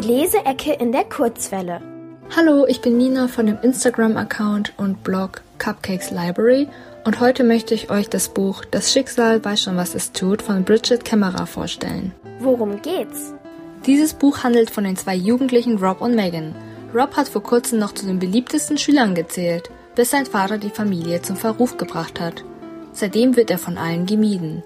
Leseecke in der Kurzwelle. Hallo, ich bin Nina von dem Instagram-Account und Blog Cupcakes Library und heute möchte ich euch das Buch Das Schicksal weiß schon, was es tut von Bridget Kämmerer vorstellen. Worum geht's? Dieses Buch handelt von den zwei Jugendlichen Rob und Megan. Rob hat vor kurzem noch zu den beliebtesten Schülern gezählt, bis sein Vater die Familie zum Verruf gebracht hat. Seitdem wird er von allen gemieden.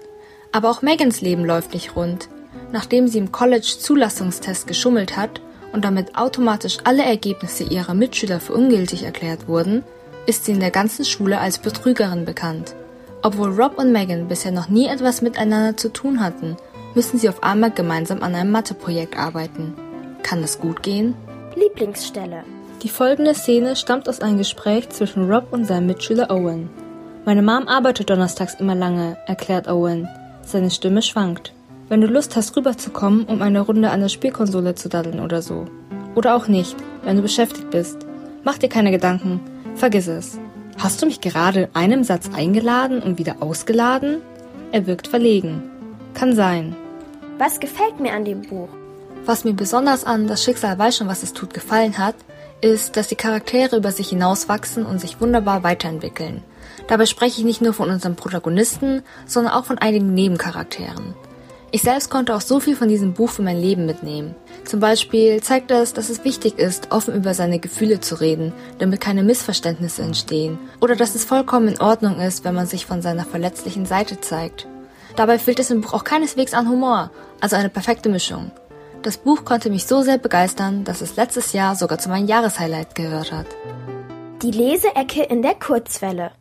Aber auch Megans Leben läuft nicht rund. Nachdem sie im College-Zulassungstest geschummelt hat und damit automatisch alle Ergebnisse ihrer Mitschüler für ungültig erklärt wurden, ist sie in der ganzen Schule als Betrügerin bekannt. Obwohl Rob und Megan bisher noch nie etwas miteinander zu tun hatten, müssen sie auf einmal gemeinsam an einem Matheprojekt arbeiten. Kann das gut gehen? Lieblingsstelle. Die folgende Szene stammt aus einem Gespräch zwischen Rob und seinem Mitschüler Owen. Meine Mom arbeitet donnerstags immer lange, erklärt Owen. Seine Stimme schwankt. Wenn du Lust hast, rüberzukommen, um eine Runde an der Spielkonsole zu daddeln oder so. Oder auch nicht, wenn du beschäftigt bist. Mach dir keine Gedanken. Vergiss es. Hast du mich gerade in einem Satz eingeladen und wieder ausgeladen? Er wirkt verlegen. Kann sein. Was gefällt mir an dem Buch? Was mir besonders an Das Schicksal weiß schon, was es tut, gefallen hat, ist, dass die Charaktere über sich hinauswachsen und sich wunderbar weiterentwickeln. Dabei spreche ich nicht nur von unserem Protagonisten, sondern auch von einigen Nebencharakteren. Ich selbst konnte auch so viel von diesem Buch für mein Leben mitnehmen. Zum Beispiel zeigt es, dass es wichtig ist, offen über seine Gefühle zu reden, damit keine Missverständnisse entstehen. Oder dass es vollkommen in Ordnung ist, wenn man sich von seiner verletzlichen Seite zeigt. Dabei fehlt es im Buch auch keineswegs an Humor, also eine perfekte Mischung. Das Buch konnte mich so sehr begeistern, dass es letztes Jahr sogar zu meinem Jahreshighlight gehört hat. Die Leseecke in der Kurzwelle.